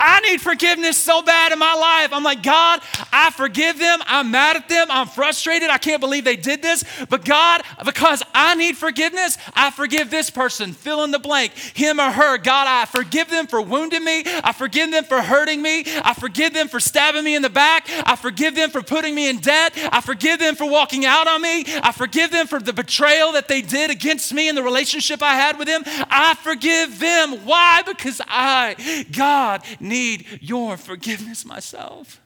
I need forgiveness so bad in my life. I'm like, God, I forgive them. I'm mad at them. I'm frustrated. I can't believe they did this. But God, because I need forgiveness, I forgive this person. Fill in the blank, him or her. God, I forgive them for wounding me. I forgive them for hurting me. I forgive them for stabbing me in the back. I forgive them for putting me in debt. I forgive them for walking out on me. I forgive them for the betrayal that they did against me in the relationship I had with them. I forgive them. Why? Because I, God, need your forgiveness myself.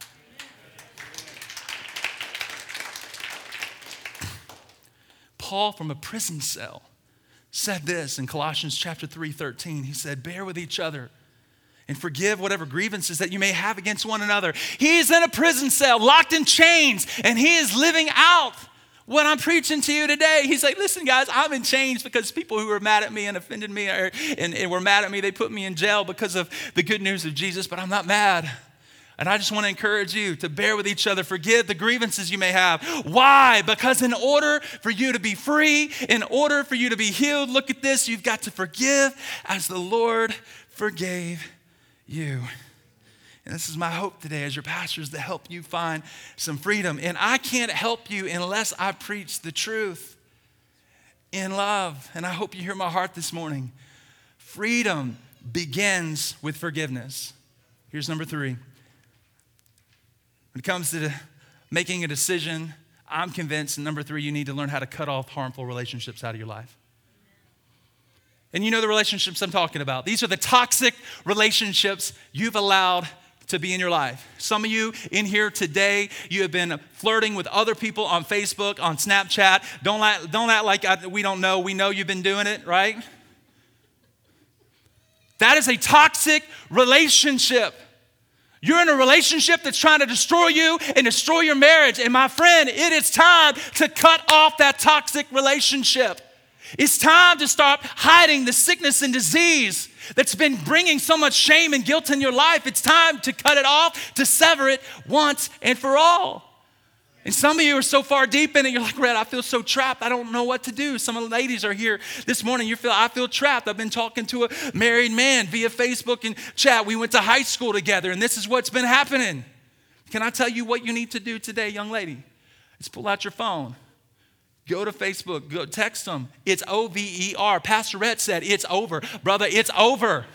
Paul from a prison cell said this in Colossians chapter 3 13. He said, Bear with each other and forgive whatever grievances that you may have against one another. He's in a prison cell, locked in chains, and he is living out what I'm preaching to you today. He's like, listen, guys, I'm in chains because people who were mad at me and offended me or, and, and were mad at me, they put me in jail because of the good news of Jesus, but I'm not mad. And I just want to encourage you to bear with each other, forgive the grievances you may have. Why? Because in order for you to be free, in order for you to be healed, look at this, you've got to forgive as the Lord forgave you. And this is my hope today as your pastors to help you find some freedom. And I can't help you unless I preach the truth in love. And I hope you hear my heart this morning. Freedom begins with forgiveness. Here's number three. When it comes to making a decision, I'm convinced, number three, you need to learn how to cut off harmful relationships out of your life. And you know the relationships I'm talking about. These are the toxic relationships you've allowed to be in your life. Some of you in here today, you have been flirting with other people on Facebook, on Snapchat. Don't, act, don't act like I, we don't know. We know you've been doing it, right? That is a toxic relationship. You're in a relationship that's trying to destroy you and destroy your marriage. And my friend, it is time to cut off that toxic relationship. It's time to stop hiding the sickness and disease that's been bringing so much shame and guilt in your life. It's time to cut it off, to sever it once and for all. And some of you are so far deep in it, you're like, Rhett, I feel so trapped. I don't know what to do. Some of the ladies are here this morning. You feel, I feel trapped. I've been talking to a married man via Facebook and chat. We went to high school together, and this is what's been happening. Can I tell you what you need to do today, young lady? Let's pull out your phone Go to Facebook, go text them. It's O V E R. Pastor Rhett said, It's over. Brother, it's over.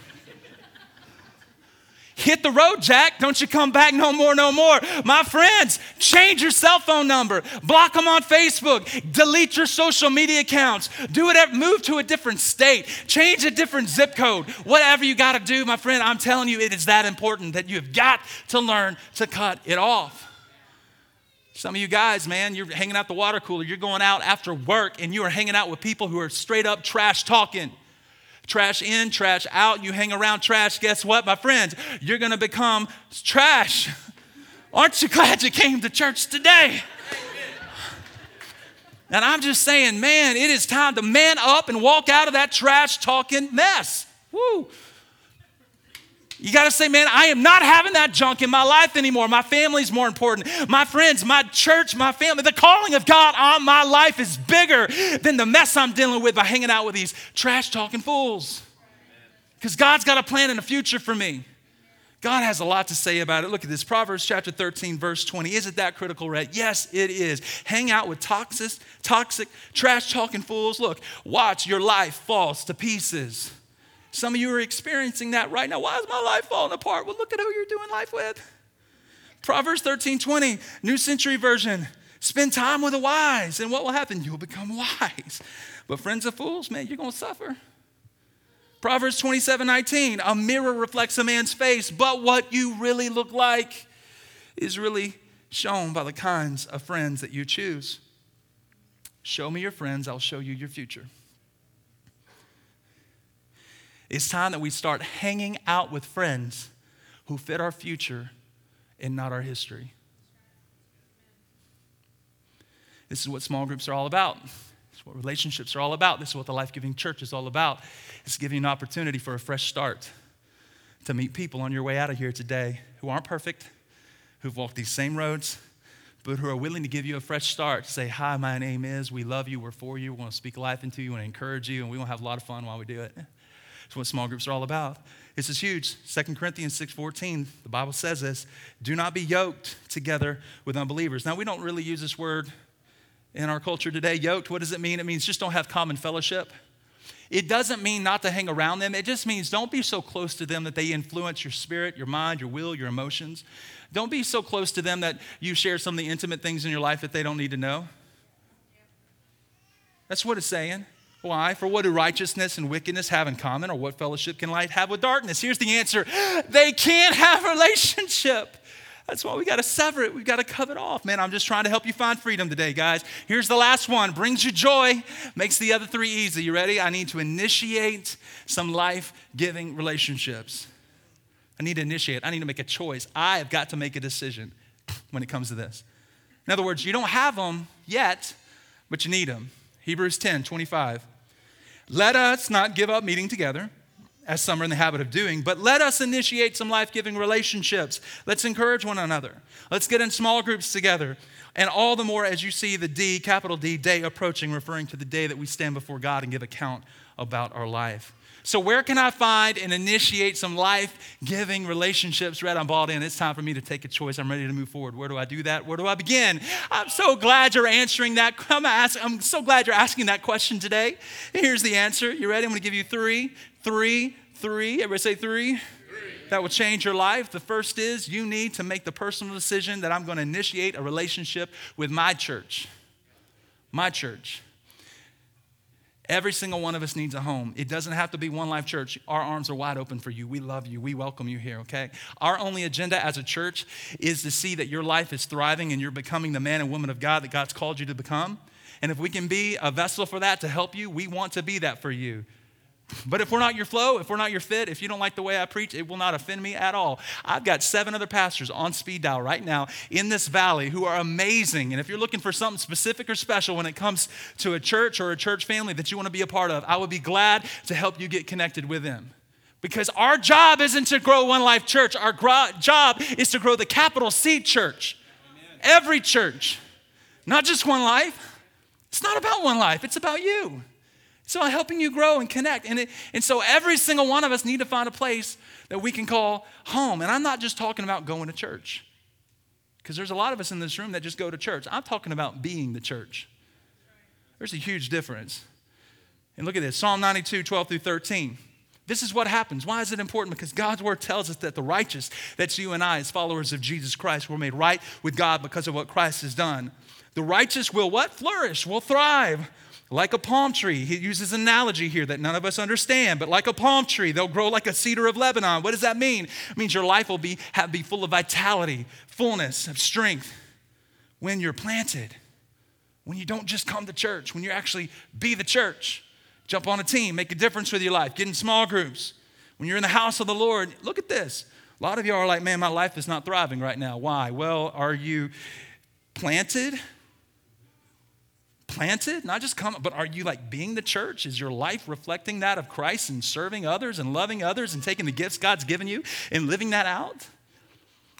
Hit the road, Jack. Don't you come back no more, no more. My friends, change your cell phone number. Block them on Facebook. Delete your social media accounts. Do whatever. Move to a different state. Change a different zip code. Whatever you got to do, my friend, I'm telling you, it is that important that you've got to learn to cut it off. Some of you guys, man, you're hanging out the water cooler, you're going out after work, and you are hanging out with people who are straight up trash talking. Trash in, trash out. You hang around trash, guess what, my friends? You're gonna become trash. Aren't you glad you came to church today? And I'm just saying, man, it is time to man up and walk out of that trash talking mess. Woo. You got to say, man, I am not having that junk in my life anymore. My family's more important. My friends, my church, my family. The calling of God on my life is bigger than the mess I'm dealing with by hanging out with these trash talking fools. Because God's got a plan and a future for me. God has a lot to say about it. Look at this Proverbs chapter 13, verse 20. Is it that critical, Rhett? Yes, it is. Hang out with toxic, toxic, trash talking fools. Look, watch your life falls to pieces. Some of you are experiencing that right now. Why is my life falling apart? Well, look at who you're doing life with. Proverbs 13, 20, New Century Version. Spend time with the wise, and what will happen? You'll become wise. But friends of fools, man, you're going to suffer. Proverbs 27 19, a mirror reflects a man's face, but what you really look like is really shown by the kinds of friends that you choose. Show me your friends, I'll show you your future. It's time that we start hanging out with friends who fit our future and not our history. This is what small groups are all about. This is what relationships are all about. This is what the life giving church is all about. It's giving you an opportunity for a fresh start to meet people on your way out of here today who aren't perfect, who've walked these same roads, but who are willing to give you a fresh start say, Hi, my name is, we love you, we're for you, we want to speak life into you, to encourage you, and we want to have a lot of fun while we do it. That's what small groups are all about. This is huge. 2 Corinthians 6:14, the Bible says this, do not be yoked together with unbelievers. Now we don't really use this word in our culture today. Yoked, what does it mean? It means just don't have common fellowship. It doesn't mean not to hang around them. It just means don't be so close to them that they influence your spirit, your mind, your will, your emotions. Don't be so close to them that you share some of the intimate things in your life that they don't need to know. That's what it's saying. Why? For what do righteousness and wickedness have in common, or what fellowship can light have with darkness? Here's the answer they can't have relationship. That's why we got to sever it. We've got to cut it off. Man, I'm just trying to help you find freedom today, guys. Here's the last one brings you joy, makes the other three easy. You ready? I need to initiate some life giving relationships. I need to initiate, I need to make a choice. I have got to make a decision when it comes to this. In other words, you don't have them yet, but you need them. Hebrews 10 25. Let us not give up meeting together as some are in the habit of doing, but let us initiate some life giving relationships. Let's encourage one another. Let's get in small groups together. And all the more as you see the D, capital D, day approaching, referring to the day that we stand before God and give account about our life. So, where can I find and initiate some life giving relationships? Rhett, I'm balled in. It's time for me to take a choice. I'm ready to move forward. Where do I do that? Where do I begin? I'm so glad you're answering that. I'm, ask, I'm so glad you're asking that question today. Here's the answer. You ready? I'm going to give you three, three, three. Everybody say three. three. That will change your life. The first is you need to make the personal decision that I'm going to initiate a relationship with my church. My church. Every single one of us needs a home. It doesn't have to be One Life Church. Our arms are wide open for you. We love you. We welcome you here, okay? Our only agenda as a church is to see that your life is thriving and you're becoming the man and woman of God that God's called you to become. And if we can be a vessel for that to help you, we want to be that for you. But if we're not your flow, if we're not your fit, if you don't like the way I preach, it will not offend me at all. I've got seven other pastors on speed dial right now in this valley who are amazing. And if you're looking for something specific or special when it comes to a church or a church family that you want to be a part of, I would be glad to help you get connected with them. Because our job isn't to grow One Life Church, our gro- job is to grow the capital C church. Amen. Every church, not just One Life. It's not about One Life, it's about you. So I'm helping you grow and connect. And, it, and so every single one of us need to find a place that we can call home. And I'm not just talking about going to church. Because there's a lot of us in this room that just go to church. I'm talking about being the church. There's a huge difference. And look at this Psalm 92, 12 through 13. This is what happens. Why is it important? Because God's word tells us that the righteous, that's you and I, as followers of Jesus Christ, were made right with God because of what Christ has done. The righteous will what? Flourish, will thrive. Like a palm tree, he uses analogy here that none of us understand, but like a palm tree, they'll grow like a cedar of Lebanon. What does that mean? It means your life will be, have, be full of vitality, fullness of strength when you're planted, when you don't just come to church, when you actually be the church, jump on a team, make a difference with your life, get in small groups. When you're in the house of the Lord, look at this. A lot of you are like, man, my life is not thriving right now. Why? Well, are you planted? Planted, not just come, but are you like being the church? Is your life reflecting that of Christ and serving others and loving others and taking the gifts God's given you and living that out?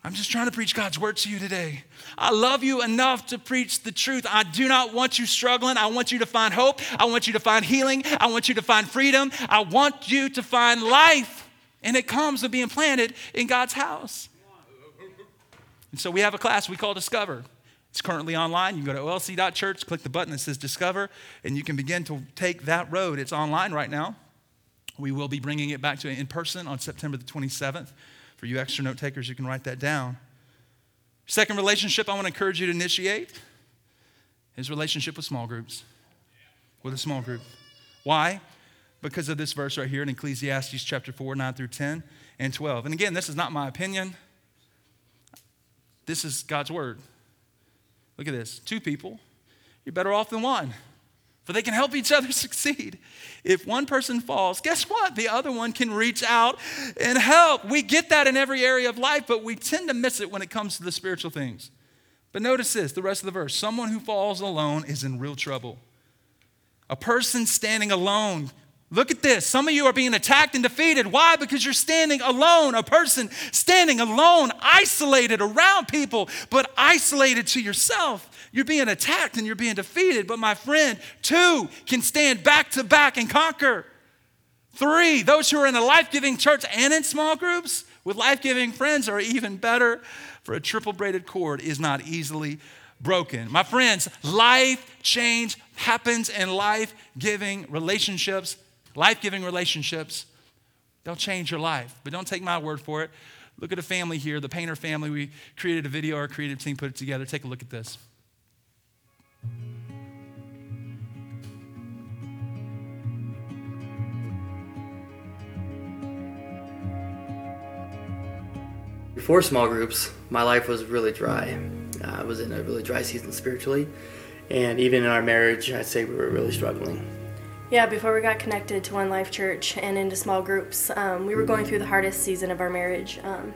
I'm just trying to preach God's word to you today. I love you enough to preach the truth. I do not want you struggling. I want you to find hope. I want you to find healing. I want you to find freedom. I want you to find life. And it comes with being planted in God's house. And so we have a class we call Discover. It's currently online. You can go to olc.church, click the button that says Discover, and you can begin to take that road. It's online right now. We will be bringing it back to in person on September the 27th. For you extra note takers, you can write that down. Second relationship I want to encourage you to initiate is relationship with small groups. With a small group. Why? Because of this verse right here in Ecclesiastes chapter 4, 9 through 10 and 12. And again, this is not my opinion. This is God's word. Look at this two people, you're better off than one, for they can help each other succeed. If one person falls, guess what? The other one can reach out and help. We get that in every area of life, but we tend to miss it when it comes to the spiritual things. But notice this the rest of the verse someone who falls alone is in real trouble. A person standing alone Look at this. Some of you are being attacked and defeated. Why? Because you're standing alone, a person standing alone, isolated around people, but isolated to yourself. You're being attacked and you're being defeated. But my friend, two can stand back to back and conquer. Three, those who are in a life giving church and in small groups with life giving friends are even better, for a triple braided cord is not easily broken. My friends, life change happens in life giving relationships life giving relationships, they'll change your life. But don't take my word for it. Look at a family here, the Painter family. We created a video, our creative team put it together. Take a look at this. Before small groups, my life was really dry. I was in a really dry season spiritually, and even in our marriage, I'd say we were really struggling. Yeah, before we got connected to One Life Church and into small groups, um, we were going through the hardest season of our marriage. Um,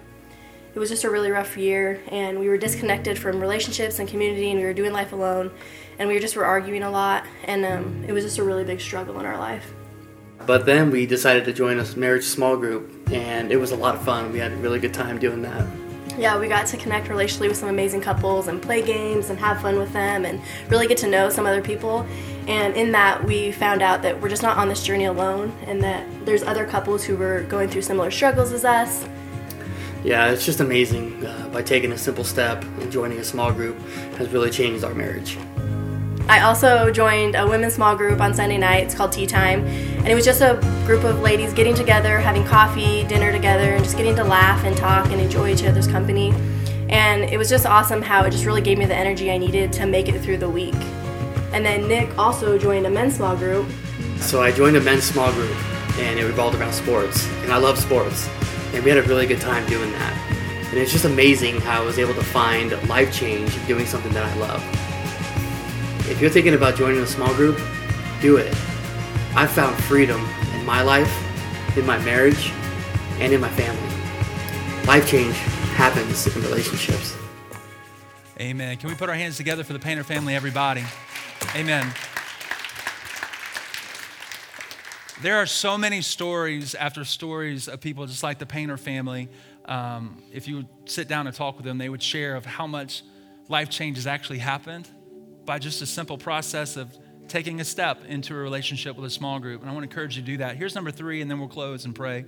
it was just a really rough year, and we were disconnected from relationships and community, and we were doing life alone, and we just were arguing a lot, and um, it was just a really big struggle in our life. But then we decided to join a marriage small group, and it was a lot of fun. We had a really good time doing that. Yeah, we got to connect relationally with some amazing couples and play games and have fun with them and really get to know some other people. And in that, we found out that we're just not on this journey alone and that there's other couples who were going through similar struggles as us. Yeah, it's just amazing. Uh, by taking a simple step and joining a small group has really changed our marriage. I also joined a women's small group on Sunday night. It's called Tea Time, and it was just a group of ladies getting together, having coffee, dinner together, and just getting to laugh and talk and enjoy each other's company. And it was just awesome how it just really gave me the energy I needed to make it through the week. And then Nick also joined a men's small group. So I joined a men's small group, and it revolved around sports, and I love sports, and we had a really good time doing that. And it's just amazing how I was able to find life change doing something that I love. If you're thinking about joining a small group, do it. I've found freedom in my life, in my marriage, and in my family. Life change happens in relationships. Amen. Can we put our hands together for the Painter family, everybody? Amen. There are so many stories after stories of people just like the Painter family. Um, if you sit down and talk with them, they would share of how much life change has actually happened by just a simple process of taking a step into a relationship with a small group. And I want to encourage you to do that. Here's number three, and then we'll close and pray.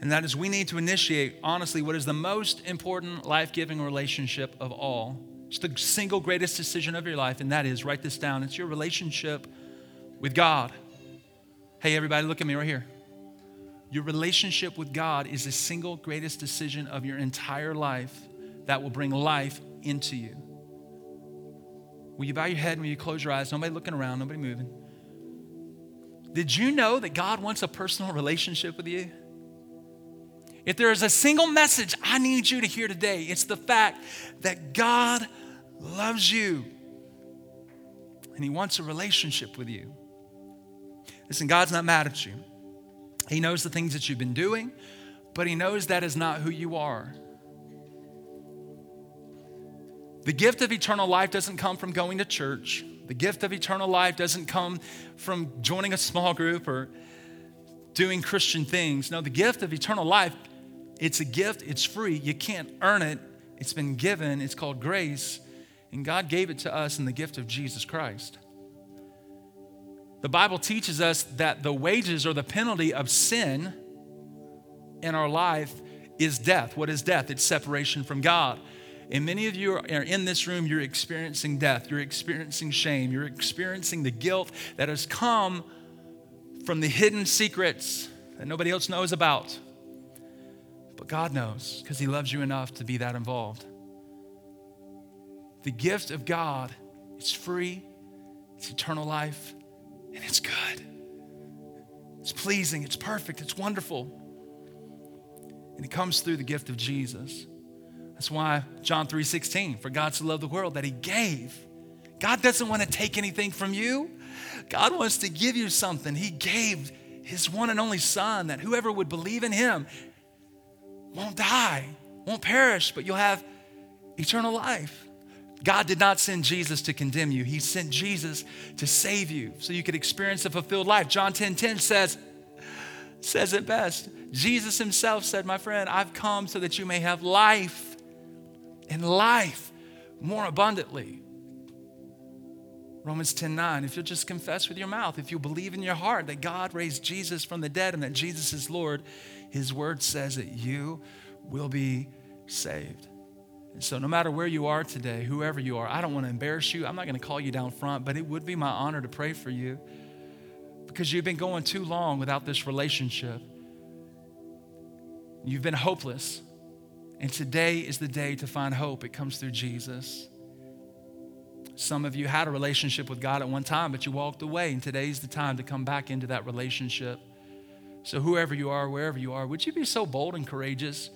And that is we need to initiate, honestly, what is the most important life giving relationship of all. It's the single greatest decision of your life, and that is write this down it's your relationship with God. Hey, everybody, look at me right here. Your relationship with God is the single greatest decision of your entire life that will bring life into you. Will you bow your head and will you close your eyes? Nobody looking around, nobody moving. Did you know that God wants a personal relationship with you? If there is a single message I need you to hear today, it's the fact that God loves you and He wants a relationship with you. Listen, God's not mad at you. He knows the things that you've been doing, but He knows that is not who you are. The gift of eternal life doesn't come from going to church. The gift of eternal life doesn't come from joining a small group or doing Christian things. No, the gift of eternal life, it's a gift, it's free. You can't earn it. It's been given. It's called grace. And God gave it to us in the gift of Jesus Christ. The Bible teaches us that the wages or the penalty of sin in our life is death. What is death? It's separation from God. And many of you are in this room, you're experiencing death, you're experiencing shame, you're experiencing the guilt that has come from the hidden secrets that nobody else knows about. But God knows because He loves you enough to be that involved. The gift of God is free, it's eternal life, and it's good. It's pleasing, it's perfect, it's wonderful. And it comes through the gift of Jesus. That's why John 3:16, for God so loved the world that he gave. God doesn't want to take anything from you. God wants to give you something. He gave his one and only son that whoever would believe in him won't die, won't perish, but you'll have eternal life. God did not send Jesus to condemn you. He sent Jesus to save you so you could experience a fulfilled life. John 10 10 says, says it best. Jesus himself said, My friend, I've come so that you may have life and life more abundantly. Romans 10 9, if you'll just confess with your mouth, if you believe in your heart that God raised Jesus from the dead and that Jesus is Lord, his word says that you will be saved. And so, no matter where you are today, whoever you are, I don't want to embarrass you. I'm not going to call you down front, but it would be my honor to pray for you because you've been going too long without this relationship. You've been hopeless. And today is the day to find hope. It comes through Jesus. Some of you had a relationship with God at one time, but you walked away, and today's the time to come back into that relationship. So, whoever you are, wherever you are, would you be so bold and courageous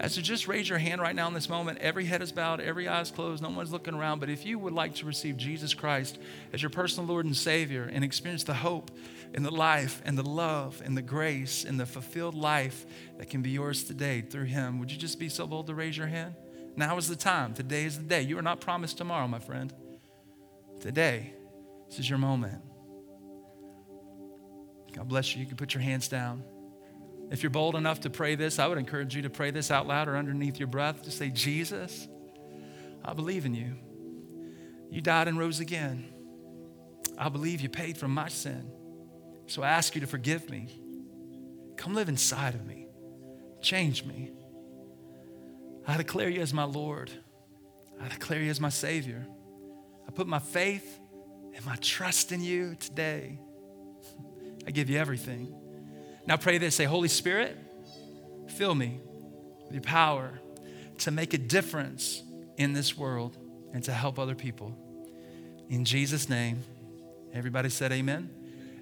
as to just raise your hand right now in this moment? Every head is bowed, every eye is closed, no one's looking around. But if you would like to receive Jesus Christ as your personal Lord and Savior and experience the hope and the life and the love and the grace and the fulfilled life that can be yours today through Him, would you just be so bold to raise your hand? Now is the time. Today is the day. You are not promised tomorrow, my friend. Today, this is your moment. God bless you. You can put your hands down. If you're bold enough to pray this, I would encourage you to pray this out loud or underneath your breath. Just say, Jesus, I believe in you. You died and rose again. I believe you paid for my sin. So I ask you to forgive me. Come live inside of me. Change me. I declare you as my Lord. I declare you as my Savior. I put my faith and my trust in you today. I give you everything. Now pray this say, Holy Spirit, fill me with your power to make a difference in this world and to help other people. In Jesus' name, everybody said amen.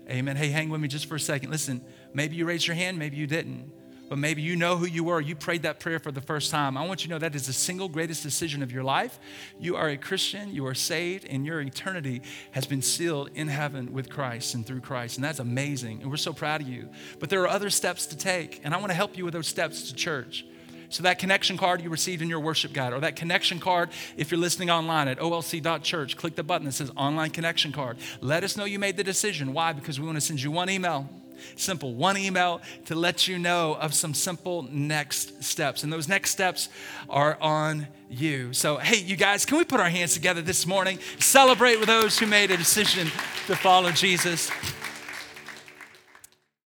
Amen. Hey, hang with me just for a second. Listen, maybe you raised your hand, maybe you didn't but maybe you know who you were. You prayed that prayer for the first time. I want you to know that is the single greatest decision of your life. You are a Christian, you are saved, and your eternity has been sealed in heaven with Christ and through Christ. And that's amazing. And we're so proud of you. But there are other steps to take, and I want to help you with those steps to church. So, that connection card you received in your worship guide, or that connection card if you're listening online at olc.church, click the button that says online connection card. Let us know you made the decision. Why? Because we want to send you one email Simple. One email to let you know of some simple next steps. And those next steps are on you. So, hey, you guys, can we put our hands together this morning? Celebrate with those who made a decision to follow Jesus.